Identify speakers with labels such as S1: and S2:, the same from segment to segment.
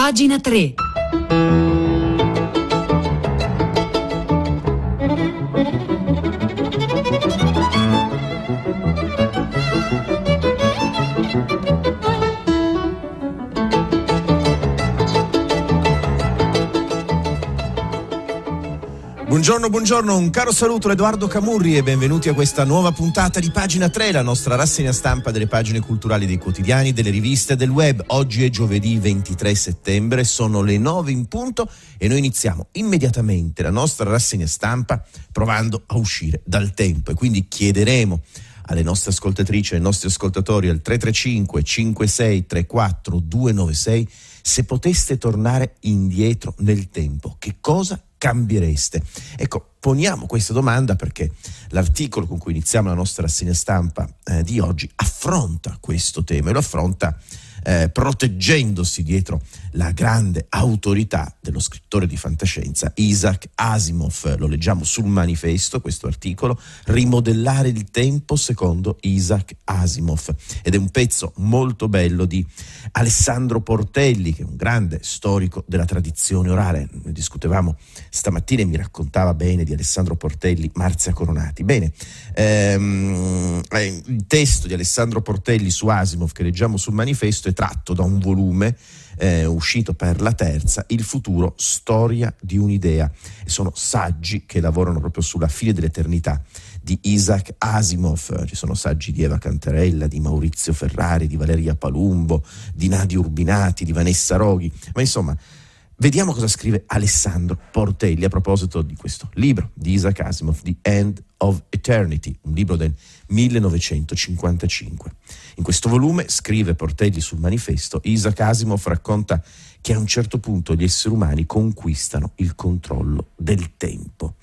S1: Pagina 3.
S2: Buongiorno, buongiorno, un caro saluto Edoardo Camurri e benvenuti a questa nuova puntata di Pagina 3, la nostra rassegna stampa delle pagine culturali dei quotidiani, delle riviste del web. Oggi è giovedì 23 settembre, sono le 9 in punto e noi iniziamo immediatamente la nostra rassegna stampa provando a uscire dal tempo e quindi chiederemo alle nostre ascoltatrici ai nostri ascoltatori al 335 5634 296 se poteste tornare indietro nel tempo, che cosa cambiereste? Ecco, poniamo questa domanda perché l'articolo con cui iniziamo la nostra rassegna stampa eh, di oggi affronta questo tema e lo affronta eh, proteggendosi dietro la grande autorità dello scrittore di fantascienza Isaac Asimov. Lo leggiamo sul manifesto, questo articolo, Rimodellare il tempo secondo Isaac Asimov. Ed è un pezzo molto bello di Alessandro Portelli, che è un grande storico della tradizione orale. Ne discutevamo stamattina e mi raccontava bene di Alessandro Portelli, Marzia Coronati. Bene, ehm, eh, il testo di Alessandro Portelli su Asimov che leggiamo sul manifesto è tratto da un volume eh, uscito per la terza, Il futuro, storia di un'idea. Sono saggi che lavorano proprio sulla fine dell'eternità di Isaac Asimov, ci sono saggi di Eva Cantarella, di Maurizio Ferrari, di Valeria Palumbo, di Nadia Urbinati, di Vanessa Roghi, ma insomma vediamo cosa scrive Alessandro Portelli a proposito di questo libro di Isaac Asimov, The End of Eternity, un libro del 1955. In questo volume, scrive Portelli sul manifesto, Isaac Asimov racconta che a un certo punto gli esseri umani conquistano il controllo del tempo.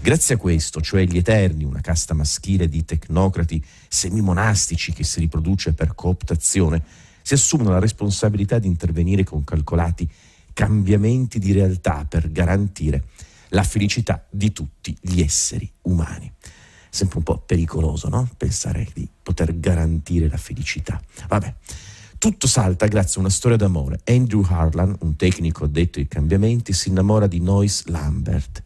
S2: Grazie a questo, cioè gli Eterni, una casta maschile di tecnocrati semimonastici che si riproduce per cooptazione, si assumono la responsabilità di intervenire con calcolati cambiamenti di realtà per garantire la felicità di tutti gli esseri umani. Sempre un po' pericoloso, no? Pensare di poter garantire la felicità. Vabbè. Tutto salta grazie a una storia d'amore. Andrew Harlan, un tecnico addetto ai cambiamenti, si innamora di Noyce Lambert,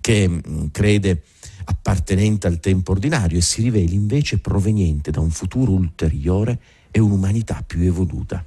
S2: che mh, mm, crede appartenente al tempo ordinario e si riveli invece proveniente da un futuro ulteriore e un'umanità più evoluta.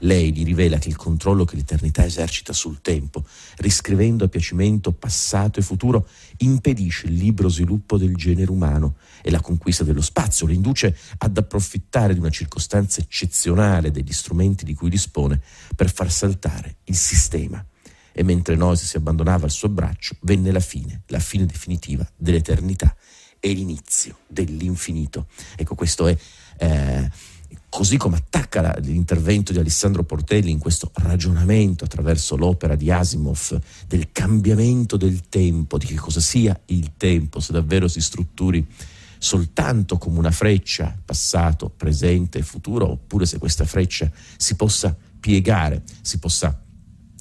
S2: Lei gli rivela che il controllo che l'eternità esercita sul tempo, riscrivendo a piacimento passato e futuro, impedisce il libero sviluppo del genere umano e la conquista dello spazio, lo induce ad approfittare di una circostanza eccezionale degli strumenti di cui dispone per far saltare il sistema. E mentre Noise si abbandonava al suo braccio, venne la fine, la fine definitiva dell'eternità e l'inizio dell'infinito. Ecco, questo è... Eh, così come attacca l'intervento di Alessandro Portelli in questo ragionamento attraverso l'opera di Asimov del cambiamento del tempo, di che cosa sia il tempo, se davvero si strutturi soltanto come una freccia, passato, presente e futuro, oppure se questa freccia si possa piegare, si possa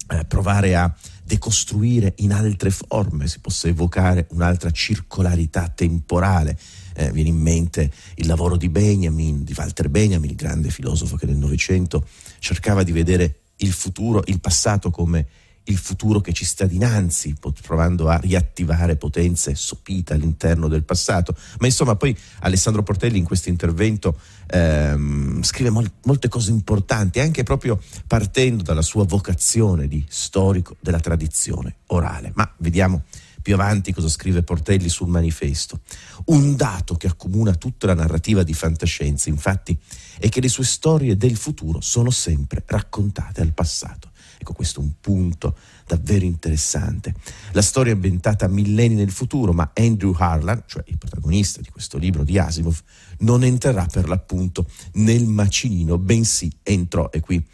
S2: eh, provare a decostruire in altre forme, si possa evocare un'altra circolarità temporale eh, viene in mente il lavoro di Benjamin, di Walter Benjamin, il grande filosofo che nel Novecento cercava di vedere il futuro, il passato come il futuro che ci sta dinanzi, provando a riattivare potenze sopite all'interno del passato. Ma insomma, poi Alessandro Portelli in questo intervento ehm, scrive mol- molte cose importanti, anche proprio partendo dalla sua vocazione di storico della tradizione orale. Ma vediamo più avanti cosa scrive Portelli sul manifesto. Un dato che accomuna tutta la narrativa di fantascienza, infatti, è che le sue storie del futuro sono sempre raccontate al passato. Ecco, questo è un punto davvero interessante. La storia è ambientata millenni nel futuro, ma Andrew Harlan, cioè il protagonista di questo libro di Asimov, non entrerà per l'appunto nel macinino, bensì entrò, e qui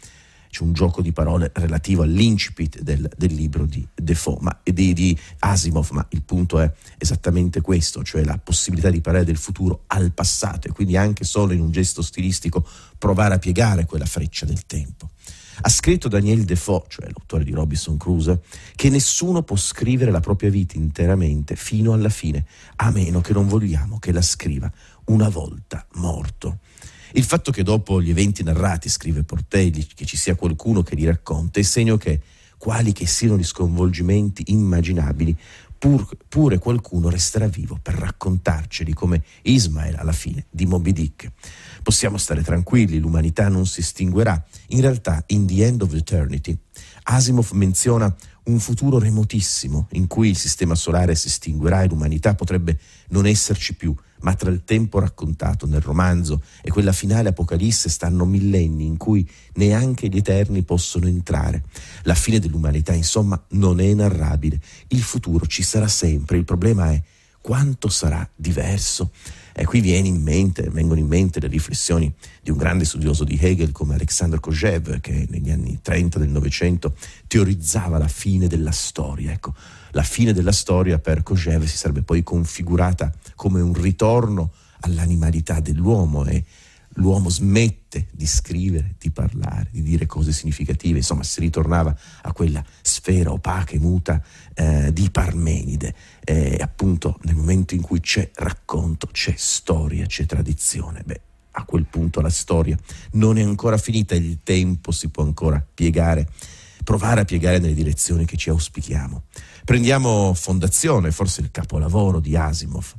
S2: c'è un gioco di parole relativo all'incipit del, del libro di Defoe, ma, di, di Asimov, ma il punto è esattamente questo, cioè la possibilità di parlare del futuro al passato e quindi anche solo in un gesto stilistico provare a piegare quella freccia del tempo. Ha scritto Daniel Defoe, cioè l'autore di Robinson Crusoe, che nessuno può scrivere la propria vita interamente fino alla fine, a meno che non vogliamo che la scriva una volta morto. Il fatto che dopo gli eventi narrati, scrive Portelli, che ci sia qualcuno che li racconta è segno che, quali che siano gli sconvolgimenti immaginabili, pur, pure qualcuno resterà vivo per raccontarceli come Ismael alla fine di Moby Dick. Possiamo stare tranquilli, l'umanità non si estinguerà. In realtà, in The End of Eternity, Asimov menziona un futuro remotissimo in cui il sistema solare si estinguerà e l'umanità potrebbe non esserci più, ma tra il tempo raccontato nel romanzo e quella finale apocalisse stanno millenni in cui neanche gli eterni possono entrare. La fine dell'umanità, insomma, non è narrabile. Il futuro ci sarà sempre, il problema è quanto sarà diverso. E qui in mente, vengono in mente le riflessioni di un grande studioso di Hegel come Alexander Kojev, che negli anni 30 del Novecento teorizzava la fine della storia. Ecco, la fine della storia per Kojev si sarebbe poi configurata come un ritorno all'animalità dell'uomo e l'uomo smette di scrivere, di parlare, di dire cose significative, insomma si ritornava a quella sfera opaca e muta eh, di Parmenide, eh, appunto nel momento in cui c'è racconto, c'è storia, c'è tradizione, beh, a quel punto la storia non è ancora finita, il tempo si può ancora piegare, provare a piegare nelle direzioni che ci auspichiamo. Prendiamo Fondazione, forse il capolavoro di Asimov,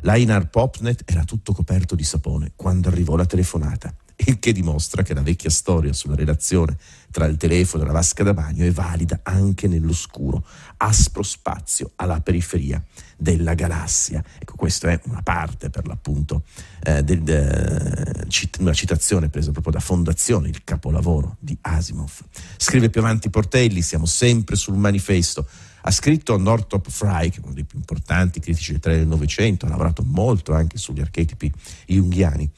S2: L'Einar Popnet era tutto coperto di sapone quando arrivò la telefonata, il che dimostra che la vecchia storia sulla relazione tra il telefono e la vasca da bagno è valida anche nell'oscuro, aspro spazio alla periferia della galassia. Ecco, questa è una parte per l'appunto eh, del, de, una citazione presa proprio da Fondazione, il capolavoro di Asimov. Scrive più avanti Portelli, siamo sempre sul manifesto ha scritto Northrop Frye, che è uno dei più importanti critici letterari del Novecento, ha lavorato molto anche sugli archetipi junghiani.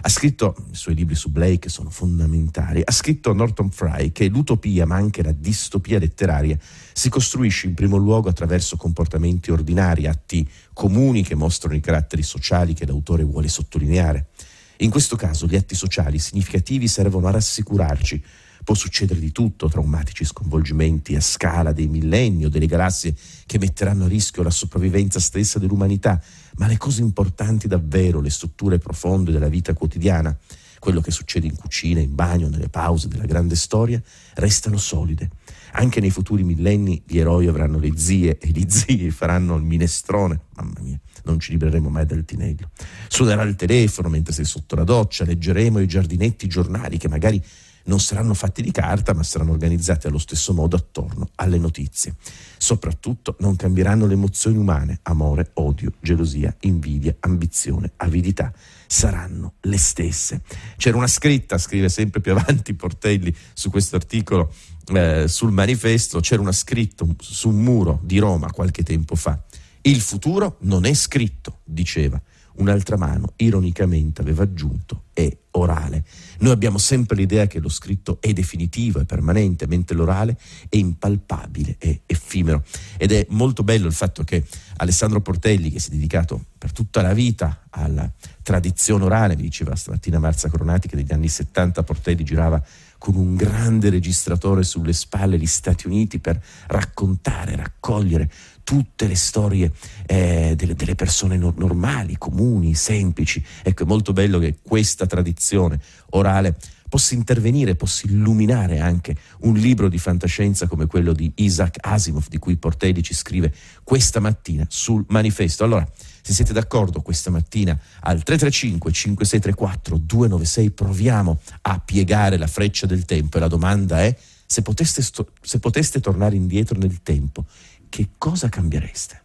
S2: Ha scritto, i suoi libri su Blake sono fondamentali, ha scritto Norton Fry che l'utopia, ma anche la distopia letteraria, si costruisce in primo luogo attraverso comportamenti ordinari, atti comuni che mostrano i caratteri sociali che l'autore vuole sottolineare. In questo caso gli atti sociali significativi servono a rassicurarci Può succedere di tutto, traumatici sconvolgimenti a scala dei millenni o delle galassie che metteranno a rischio la sopravvivenza stessa dell'umanità, ma le cose importanti davvero, le strutture profonde della vita quotidiana, quello che succede in cucina, in bagno, nelle pause della grande storia, restano solide. Anche nei futuri millenni gli eroi avranno le zie e gli zii faranno il minestrone. Mamma mia, non ci libereremo mai dal tinello. Suonerà il telefono mentre sei sotto la doccia, leggeremo i giardinetti giornali che magari non saranno fatti di carta, ma saranno organizzati allo stesso modo attorno alle notizie. Soprattutto non cambieranno le emozioni umane, amore, odio, gelosia, invidia, ambizione, avidità, saranno le stesse. C'era una scritta, scrive sempre più avanti Portelli su questo articolo eh, sul manifesto, c'era una scritta su un muro di Roma qualche tempo fa. Il futuro non è scritto, diceva un'altra mano ironicamente aveva aggiunto è orale. Noi abbiamo sempre l'idea che lo scritto è definitivo, è permanente, mentre l'orale è impalpabile, è effimero. Ed è molto bello il fatto che Alessandro Portelli, che si è dedicato per tutta la vita alla tradizione orale, mi diceva stamattina Marza Coronati che negli anni 70 Portelli girava con un grande registratore sulle spalle gli Stati Uniti per raccontare, raccogliere tutte le storie eh, delle, delle, persone no- normali, comuni, semplici. Ecco, è molto bello che questa tradizione orale possa intervenire, possa illuminare anche un libro di fantascienza come quello di Isaac Asimov, di cui Portelli ci scrive questa mattina sul manifesto. Allora, se siete d'accordo questa mattina al 335 5634 296 proviamo a piegare la freccia del tempo e la domanda è se poteste, se poteste tornare indietro nel tempo che cosa cambiereste?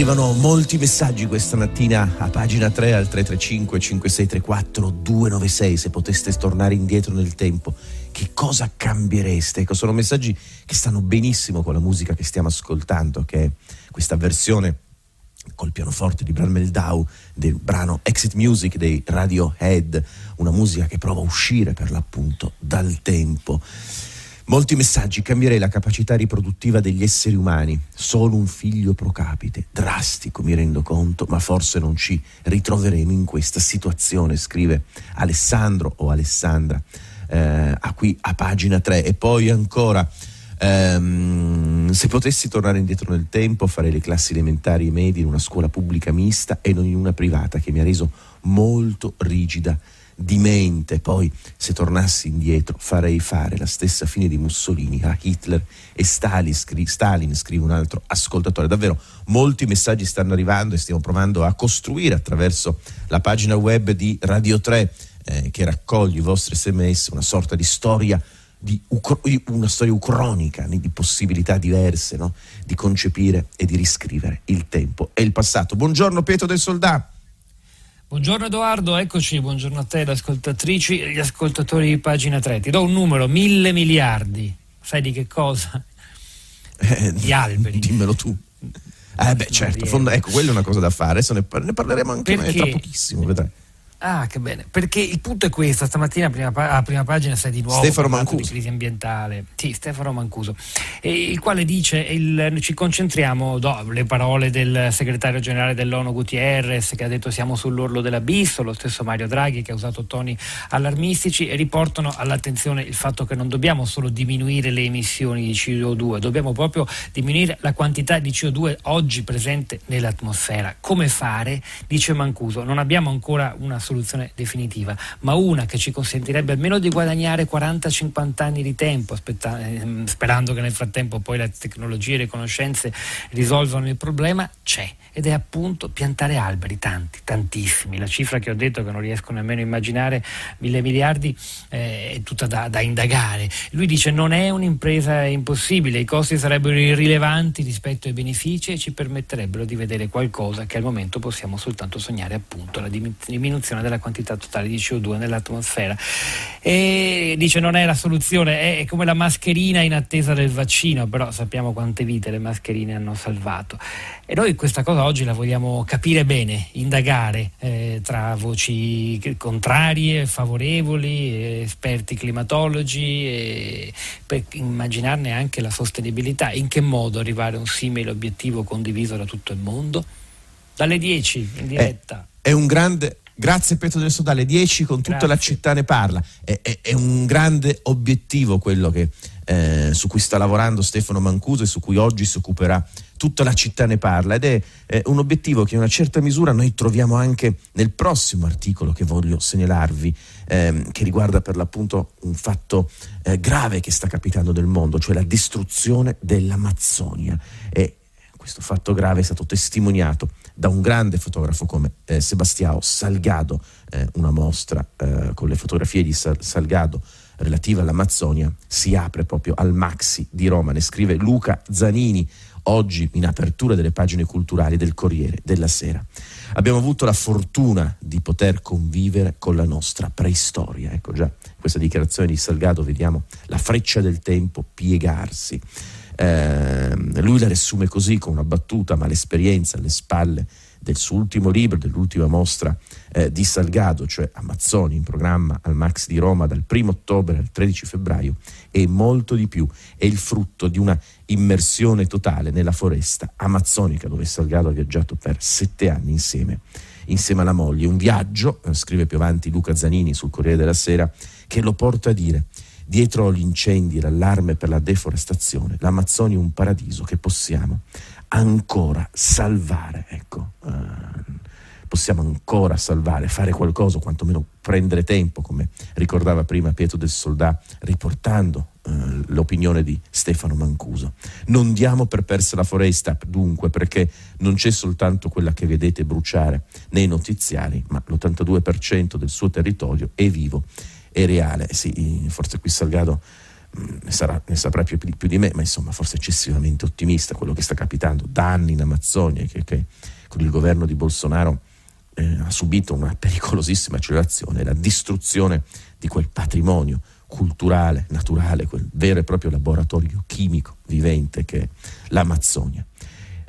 S2: Arrivano molti messaggi questa mattina a pagina 3 al 335 5634 296 se poteste tornare indietro nel tempo che cosa cambiereste? Ecco, sono messaggi che stanno benissimo con la musica che stiamo ascoltando che è questa versione col pianoforte di Bran Meldau del brano Exit Music dei Radiohead, una musica che prova a uscire per l'appunto dal tempo. Molti messaggi, cambierei la capacità riproduttiva degli esseri umani, solo un figlio pro capite, drastico mi rendo conto, ma forse non ci ritroveremo in questa situazione, scrive Alessandro o Alessandra eh, a qui a pagina 3 e poi ancora ehm, se potessi tornare indietro nel tempo farei le classi elementari e medie in una scuola pubblica mista e non in una privata che mi ha reso molto rigida di mente. Poi, se tornassi indietro, farei fare la stessa fine di Mussolini a Hitler e Stalin, scri- Stalin, scrive un altro ascoltatore. Davvero, molti messaggi stanno arrivando e stiamo provando a costruire attraverso la pagina web di Radio 3 eh, che raccoglie i vostri sms una sorta di storia di una storia ucronica di possibilità diverse no? di concepire e di riscrivere il tempo e il passato. Buongiorno Pietro del Soldato.
S1: Buongiorno Edoardo, eccoci, buongiorno a te, le ascoltatrici e gli ascoltatori di pagina 3. Ti do un numero, mille miliardi. Sai di che cosa?
S2: Eh, di alberi. Dimmelo tu. Eh beh certo, ecco, quella è una cosa da fare, adesso ne, par- ne parleremo anche Perché? tra pochissimo, vedrai.
S1: Ah, che bene. Perché il punto è questo: stamattina a prima, a prima pagina sei di nuovo
S2: Stefano Mancuso.
S1: di crisi ambientale. Sì, Stefano Mancuso, il quale dice: il, ci concentriamo, no, le parole del segretario generale dell'ONU Gutierrez, che ha detto siamo sull'orlo dell'abisso, lo stesso Mario Draghi, che ha usato toni allarmistici, e riportano all'attenzione il fatto che non dobbiamo solo diminuire le emissioni di CO2, dobbiamo proprio diminuire la quantità di CO2 oggi presente nell'atmosfera. Come fare? Dice Mancuso: non abbiamo ancora una soluzione definitiva, ma una che ci consentirebbe almeno di guadagnare 40-50 anni di tempo, aspetta, ehm, sperando che nel frattempo poi le tecnologie e le conoscenze risolvano il problema, c'è ed è appunto piantare alberi, tanti, tantissimi. La cifra che ho detto che non riesco nemmeno a immaginare, mille miliardi, eh, è tutta da, da indagare. Lui dice non è un'impresa impossibile, i costi sarebbero irrilevanti rispetto ai benefici e ci permetterebbero di vedere qualcosa che al momento possiamo soltanto sognare, appunto la diminuzione riduzione della quantità totale di CO2 nell'atmosfera. E dice non è la soluzione, è come la mascherina in attesa del vaccino, però sappiamo quante vite le mascherine hanno salvato. E noi questa cosa oggi la vogliamo capire bene, indagare eh, tra voci contrarie, favorevoli, esperti climatologi, per immaginarne anche la sostenibilità. In che modo arrivare a un simile obiettivo condiviso da tutto il mondo? Dalle 10 in diretta.
S2: È, è un grande Grazie Pietro del Sodale, 10 con tutta Grazie. la città ne parla. È, è, è un grande obiettivo quello che, eh, su cui sta lavorando Stefano Mancuso e su cui oggi si occuperà tutta la città ne parla ed è eh, un obiettivo che in una certa misura noi troviamo anche nel prossimo articolo che voglio segnalarvi, ehm, che riguarda per l'appunto un fatto eh, grave che sta capitando nel mondo, cioè la distruzione dell'Amazzonia. E questo fatto grave è stato testimoniato da un grande fotografo come eh, Sebastiao Salgado, eh, una mostra eh, con le fotografie di Sal- Salgado relativa all'Amazzonia si apre proprio al Maxi di Roma, ne scrive Luca Zanini oggi in apertura delle pagine culturali del Corriere della Sera. Abbiamo avuto la fortuna di poter convivere con la nostra preistoria. Ecco già, questa dichiarazione di Salgado vediamo la freccia del tempo piegarsi. Eh, lui la riassume così con una battuta, ma l'esperienza alle spalle del suo ultimo libro, dell'ultima mostra eh, di Salgado, cioè Amazzoni, in programma al Max di Roma dal 1 ottobre al 13 febbraio, e molto di più. È il frutto di una immersione totale nella foresta amazzonica dove Salgado ha viaggiato per sette anni insieme, insieme alla moglie. Un viaggio, eh, scrive più avanti Luca Zanini sul Corriere della Sera, che lo porta a dire Dietro gli incendi e l'allarme per la deforestazione, l'Amazzonia è un paradiso che possiamo ancora salvare. Ecco, eh, possiamo ancora salvare, fare qualcosa, quantomeno prendere tempo, come ricordava prima Pietro del Soldà, riportando eh, l'opinione di Stefano Mancuso. Non diamo per persa la foresta, dunque, perché non c'è soltanto quella che vedete bruciare nei notiziari, ma l'82% del suo territorio è vivo è reale. Sì, forse qui Salgado mm, ne, sarà, ne saprà più, più, di me, ma insomma forse eccessivamente ottimista quello che sta capitando da anni in Amazzonia, che, che con il governo di Bolsonaro eh, ha subito una pericolosissima accelerazione, la distruzione di quel patrimonio culturale, naturale, quel vero e proprio laboratorio chimico vivente che è l'Amazzonia.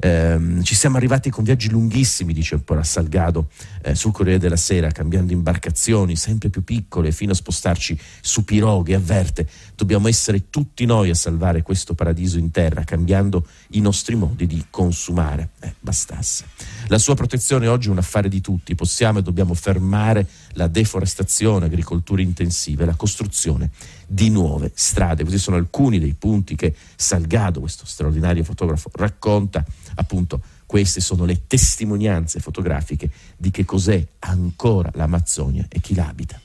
S2: Eh, ci siamo arrivati con viaggi lunghissimi, dice ancora Salgado eh, sul Corriere della Sera, cambiando imbarcazioni sempre più piccole fino a spostarci su piroghe. Avverte, dobbiamo essere tutti noi a salvare questo paradiso in terra, cambiando i nostri modi di consumare. Eh, bastasse. La sua protezione oggi è un affare di tutti, possiamo e dobbiamo fermare la deforestazione, agricoltura intensiva e la costruzione di nuove strade. Questi sono alcuni dei punti che Salgado, questo straordinario fotografo, racconta appunto queste sono le testimonianze fotografiche di che cos'è ancora l'Amazzonia e chi l'abita.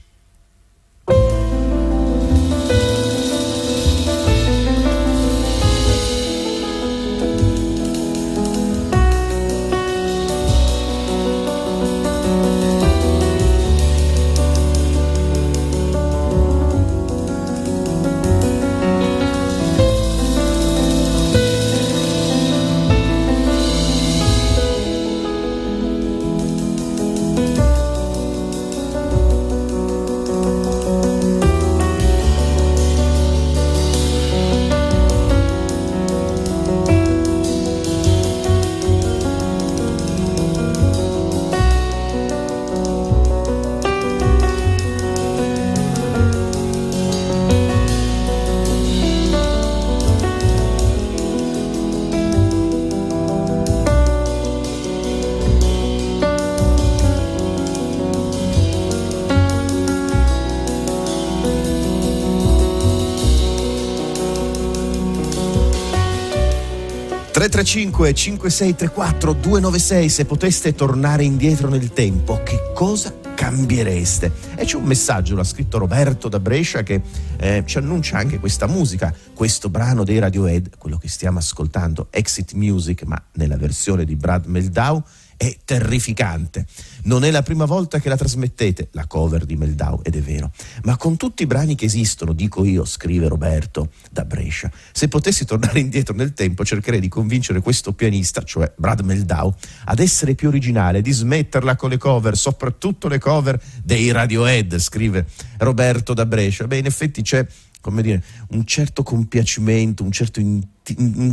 S2: 335 5634 296 se poteste tornare indietro nel tempo che cosa cambiereste? E c'è un messaggio l'ha scritto Roberto da Brescia che eh, ci annuncia anche questa musica questo brano dei Radiohead quello che stiamo ascoltando Exit Music ma nella versione di Brad Meldau è terrificante. Non è la prima volta che la trasmettete, la cover di Meldau, ed è vero. Ma con tutti i brani che esistono, dico io, scrive Roberto da Brescia, se potessi tornare indietro nel tempo cercherei di convincere questo pianista, cioè Brad Meldau, ad essere più originale, di smetterla con le cover, soprattutto le cover dei Radiohead, scrive Roberto da Brescia. Beh, in effetti c'è come dire, un certo compiacimento, un certo in,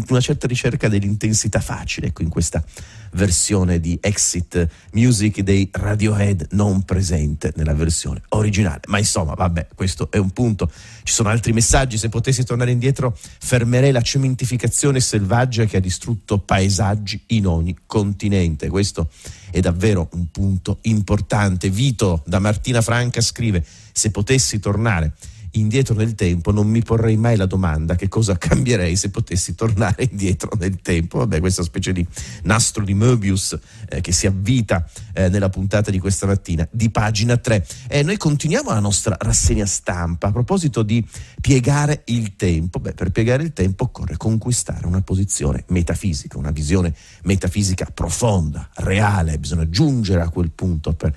S2: una certa ricerca dell'intensità facile ecco, in questa versione di Exit Music dei Radiohead non presente nella versione originale. Ma insomma, vabbè, questo è un punto. Ci sono altri messaggi, se potessi tornare indietro fermerei la cementificazione selvaggia che ha distrutto paesaggi in ogni continente. Questo è davvero un punto importante. Vito da Martina Franca scrive, se potessi tornare indietro nel tempo non mi porrei mai la domanda che cosa cambierei se potessi tornare indietro nel tempo. Vabbè, questa specie di nastro di Möbius eh, che si avvita eh, nella puntata di questa mattina di pagina 3. E noi continuiamo la nostra rassegna stampa a proposito di piegare il tempo. Beh, per piegare il tempo occorre conquistare una posizione metafisica, una visione metafisica profonda, reale, bisogna giungere a quel punto per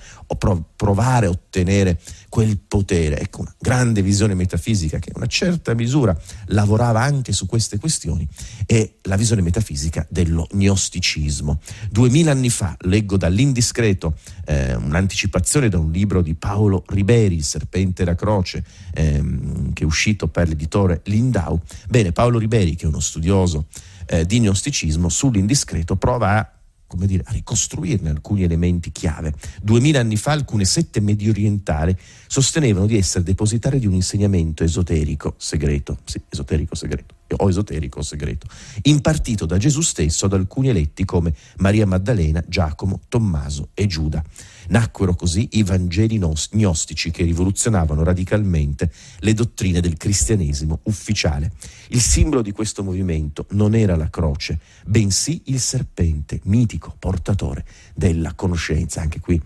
S2: provare a ottenere quel potere. Ecco, una grande visione metafisica che in una certa misura lavorava anche su queste questioni è la visione metafisica dello gnosticismo. Duemila anni fa, leggo dall'indiscreto, eh, un'anticipazione da un libro di Paolo Riberi, Il serpente e la croce, ehm, che è uscito per l'editore Lindau. Bene, Paolo Riberi, che è uno studioso eh, di gnosticismo, sull'indiscreto prova a come dire, a ricostruirne alcuni elementi chiave. Duemila anni fa alcune sette medio orientali sostenevano di essere depositarie di un insegnamento esoterico segreto, sì, esoterico segreto, o esoterico segreto, impartito da Gesù stesso ad alcuni eletti come Maria Maddalena, Giacomo, Tommaso e Giuda. Nacquero così i Vangeli gnostici che rivoluzionavano radicalmente le dottrine del cristianesimo ufficiale. Il simbolo di questo movimento non era la croce, bensì il serpente, mitico portatore della conoscenza. Anche qui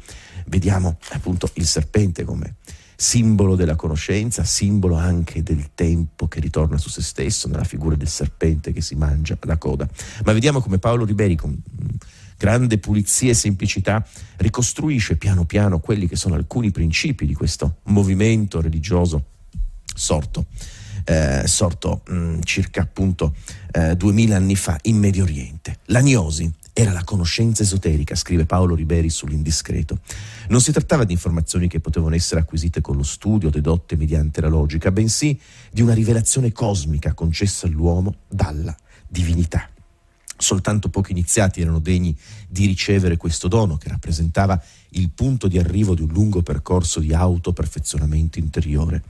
S2: vediamo appunto il serpente come simbolo della conoscenza, simbolo anche del tempo che ritorna su se stesso, nella figura del serpente che si mangia la coda. Ma vediamo come Paolo Riberi, con grande pulizia e semplicità, ricostruisce piano piano quelli che sono alcuni principi di questo movimento religioso sorto eh, sorto mh, circa appunto eh, duemila anni fa in Medio Oriente. L'agnosi era la conoscenza esoterica, scrive Paolo Riberi sull'indiscreto. Non si trattava di informazioni che potevano essere acquisite con lo studio, dedotte mediante la logica, bensì di una rivelazione cosmica concessa all'uomo dalla divinità. Soltanto pochi iniziati erano degni di ricevere questo dono che rappresentava il punto di arrivo di un lungo percorso di autoperfezionamento interiore.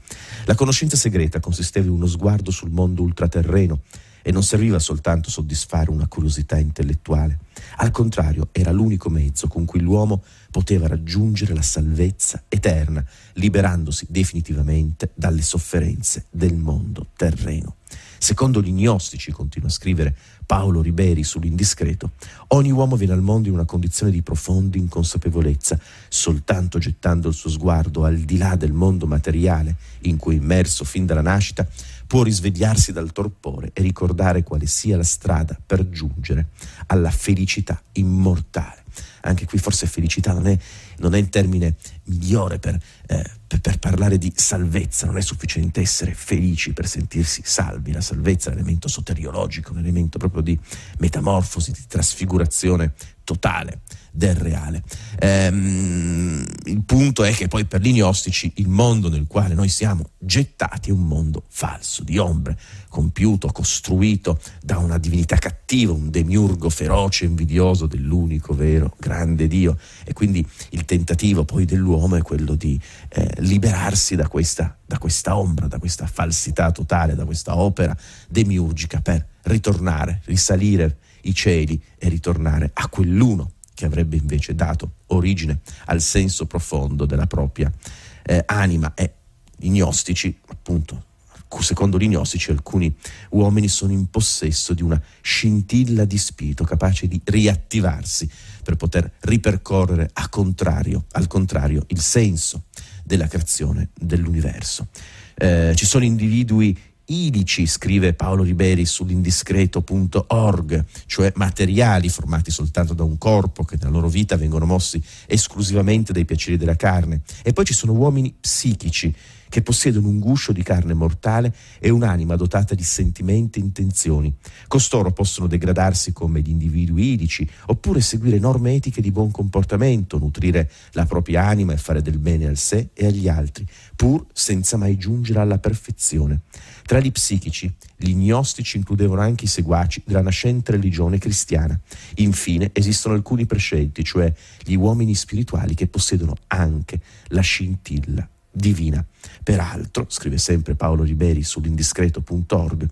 S2: La conoscenza segreta consisteva in uno sguardo sul mondo ultraterreno e non serviva soltanto soddisfare una curiosità intellettuale. Al contrario, era l'unico mezzo con cui l'uomo poteva raggiungere la salvezza eterna, liberandosi definitivamente dalle sofferenze del mondo terreno. Secondo gli gnostici, continua a scrivere Paolo Riberi sull'indiscreto, ogni uomo viene al mondo in una condizione di profonda inconsapevolezza, soltanto gettando il suo sguardo al di là del mondo materiale in cui è immerso fin dalla nascita, può risvegliarsi dal torpore e ricordare quale sia la strada per giungere alla felicità immortale. Anche qui forse felicità non è, non è il termine migliore per, eh, per, per, parlare di salvezza, non è sufficiente essere felici per sentirsi salvi, la salvezza è un elemento soteriologico, un elemento proprio di metamorfosi, di trasfigurazione totale del reale. Ehm, il punto è che poi per gli gnostici il mondo nel quale noi siamo gettati è un mondo falso, di ombre, compiuto, costruito da una divinità cattiva, un demiurgo feroce, invidioso dell'unico vero grande Dio. E quindi il tentativo poi dell'uomo è quello di eh, liberarsi da questa, da questa ombra, da questa falsità totale, da questa opera demiurgica per ritornare, risalire i cieli e ritornare a quell'uno che avrebbe invece dato origine al senso profondo della propria eh, anima. E i gnostici, appunto, secondo gli gnostici, alcuni uomini sono in possesso di una scintilla di spirito capace di riattivarsi per poter ripercorrere contrario, al contrario il senso della creazione dell'universo. Eh, ci sono individui idici, scrive Paolo Riberi sull'indiscreto.org, cioè materiali formati soltanto da un corpo che nella loro vita vengono mossi esclusivamente dai piaceri della carne. E poi ci sono uomini psichici che possiedono un guscio di carne mortale e un'anima dotata di sentimenti e intenzioni. Costoro possono degradarsi come gli individui idici, oppure seguire norme etiche di buon comportamento, nutrire la propria anima e fare del bene al sé e agli altri, pur senza mai giungere alla perfezione. Tra gli psichici, gli gnostici includevano anche i seguaci della nascente religione cristiana. Infine esistono alcuni prescelti, cioè gli uomini spirituali che possiedono anche la scintilla divina. Peraltro, scrive sempre Paolo Riberi sull'indiscreto.org,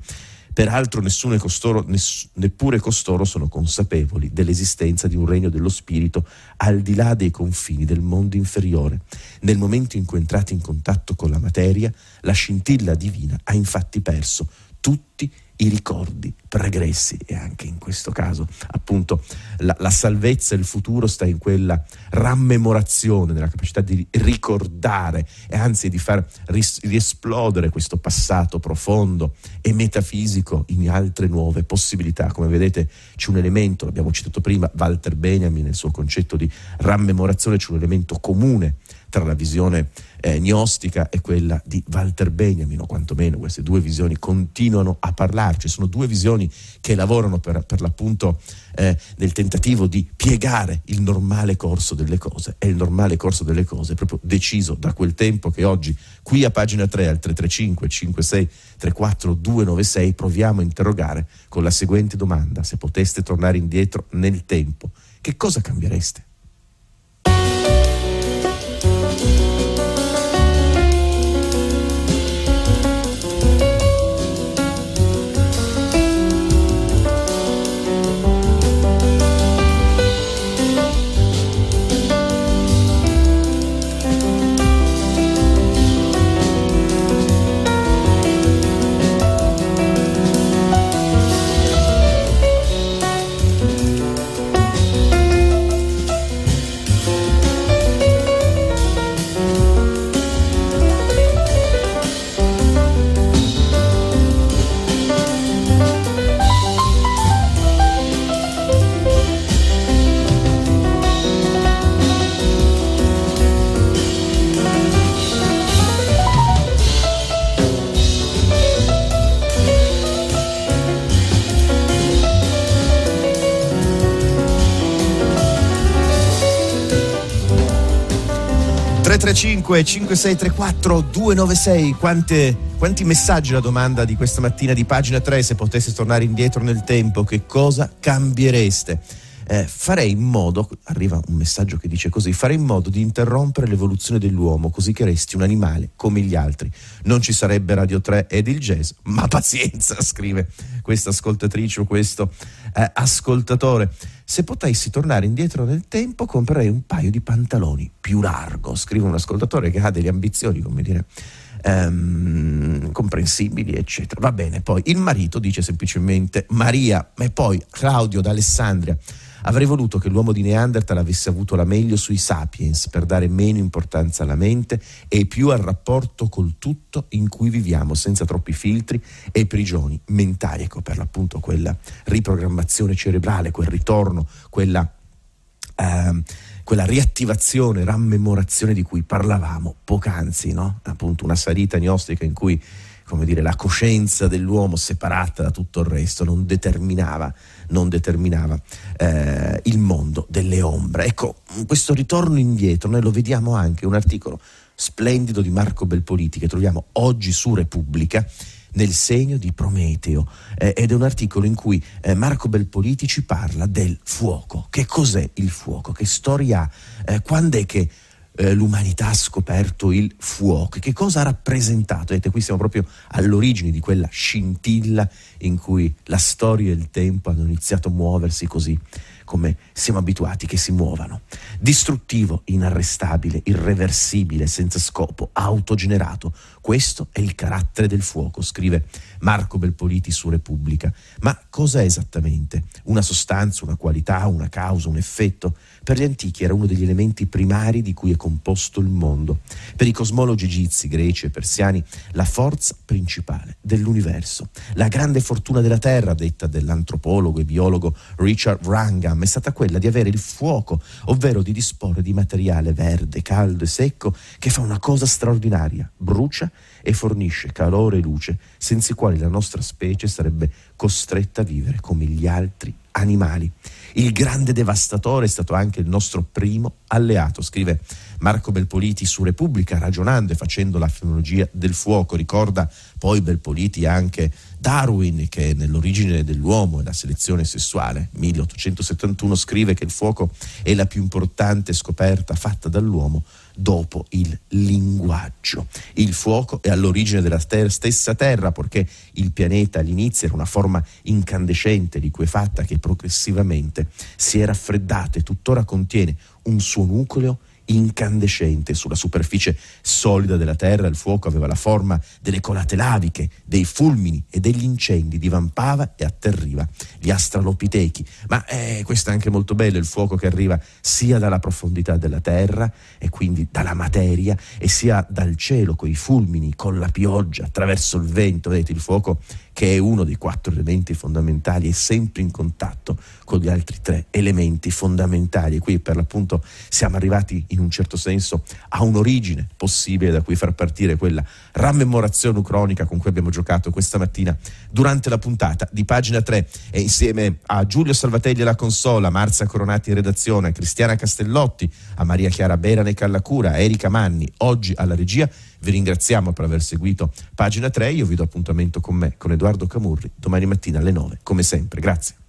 S2: peraltro nessuno costoro, ness, neppure costoro sono consapevoli dell'esistenza di un regno dello spirito al di là dei confini del mondo inferiore. Nel momento in cui entrate in contatto con la materia, la scintilla divina ha infatti perso tutti i i ricordi pregressi e anche in questo caso appunto la, la, salvezza e il futuro sta in quella rammemorazione, nella capacità di ricordare e anzi di far ris- riesplodere questo passato profondo e metafisico in altre nuove possibilità. Come vedete c'è un elemento, l'abbiamo citato prima, Walter Benjamin nel suo concetto di rammemorazione, c'è un elemento comune tra la visione eh, gnostica e quella di Walter Benjamin, o quantomeno queste due visioni continuano a parlarci, sono due visioni che lavorano per, per l'appunto eh, nel tentativo di piegare il normale corso delle cose. E il normale corso delle cose è proprio deciso da quel tempo che oggi qui a pagina 3 al 335 56 34 296 proviamo a interrogare con la seguente domanda, se poteste tornare indietro nel tempo, che cosa cambiereste? 335 5634 296 Quante, quanti messaggi la domanda di questa mattina di pagina 3 se potesse tornare indietro nel tempo che cosa cambiereste eh, farei in modo, arriva un messaggio che dice così, farei in modo di interrompere l'evoluzione dell'uomo così che resti un animale come gli altri. Non ci sarebbe Radio 3 ed il jazz, ma pazienza, scrive questa ascoltatrice o questo eh, ascoltatore. Se potessi tornare indietro nel tempo comprerei un paio di pantaloni più largo, scrive un ascoltatore che ha delle ambizioni, come dire, ehm, comprensibili, eccetera. Va bene, poi il marito dice semplicemente Maria, e poi Claudio d'Alessandria Avrei voluto che l'uomo di Neanderthal avesse avuto la meglio sui sapiens per dare meno importanza alla mente e più al rapporto col tutto in cui viviamo senza troppi filtri e prigioni mentali. Ecco per l'appunto quella riprogrammazione cerebrale, quel ritorno, quella... Uh, quella riattivazione, rammemorazione di cui parlavamo poc'anzi, no? appunto una salita gnostica in cui come dire, la coscienza dell'uomo separata da tutto il resto non determinava, non determinava eh, il mondo delle ombre. Ecco, questo ritorno indietro noi lo vediamo anche in un articolo splendido di Marco Belpoliti che troviamo oggi su Repubblica nel segno di Prometeo eh, ed è un articolo in cui eh, Marco Belpoliti ci parla del fuoco. Che cos'è il fuoco? Che storia ha? Eh, quando è che eh, l'umanità ha scoperto il fuoco. Che cosa ha rappresentato? Vedete, qui siamo proprio all'origine di quella scintilla in cui la storia e il tempo hanno iniziato a muoversi così come siamo abituati che si muovano. Distruttivo, inarrestabile, irreversibile, senza scopo, autogenerato. Questo è il carattere del fuoco, scrive Marco Belpoliti su Repubblica. Ma cosa è esattamente? Una sostanza, una qualità, una causa, un effetto? Per gli antichi era uno degli elementi primari di cui è composto il mondo. Per i cosmologi egizi, greci e persiani, la forza principale dell'universo. La grande fortuna della Terra, detta dell'antropologo e biologo Richard Wrangham, è stata quella di avere il fuoco, ovvero di disporre di materiale verde, caldo e secco che fa una cosa straordinaria, brucia e fornisce calore e luce, senza i quali la nostra specie sarebbe costretta a vivere come gli altri animali. Il grande devastatore è stato anche il nostro primo alleato, scrive Marco Belpoliti su Repubblica, ragionando e facendo la filologia del fuoco. Ricorda poi Belpoliti anche Darwin, che nell'origine dell'uomo e la selezione sessuale, 1871, scrive che il fuoco è la più importante scoperta fatta dall'uomo dopo il linguaggio. Il fuoco è all'origine della ter- stessa Terra, perché il pianeta all'inizio era una forma incandescente, liquefatta, che progressivamente si è raffreddata e tuttora contiene un suo nucleo incandescente. Sulla superficie solida della terra il fuoco aveva la forma delle colate laviche, dei fulmini e degli incendi, divampava e atterriva gli astralopitechi. Ma eh, questo è anche molto bello, il fuoco che arriva sia dalla profondità della terra e quindi dalla materia e sia dal cielo con i fulmini, con la pioggia, attraverso il vento. Vedete, il fuoco che è uno dei quattro elementi fondamentali, è sempre in contatto con gli altri tre elementi fondamentali. E qui per l'appunto siamo arrivati in un certo senso a un'origine possibile da cui far partire quella rammemorazione ucronica con cui abbiamo giocato questa mattina durante la puntata di pagina 3 e insieme a Giulio Salvatelli alla consola, Marzia Coronati in redazione, a Cristiana Castellotti, a Maria Chiara Berane Callacura, a Erika Manni, oggi alla regia vi ringraziamo per aver seguito pagina 3. Io vi do appuntamento con me, con Edoardo Camurri, domani mattina alle 9, come sempre. Grazie.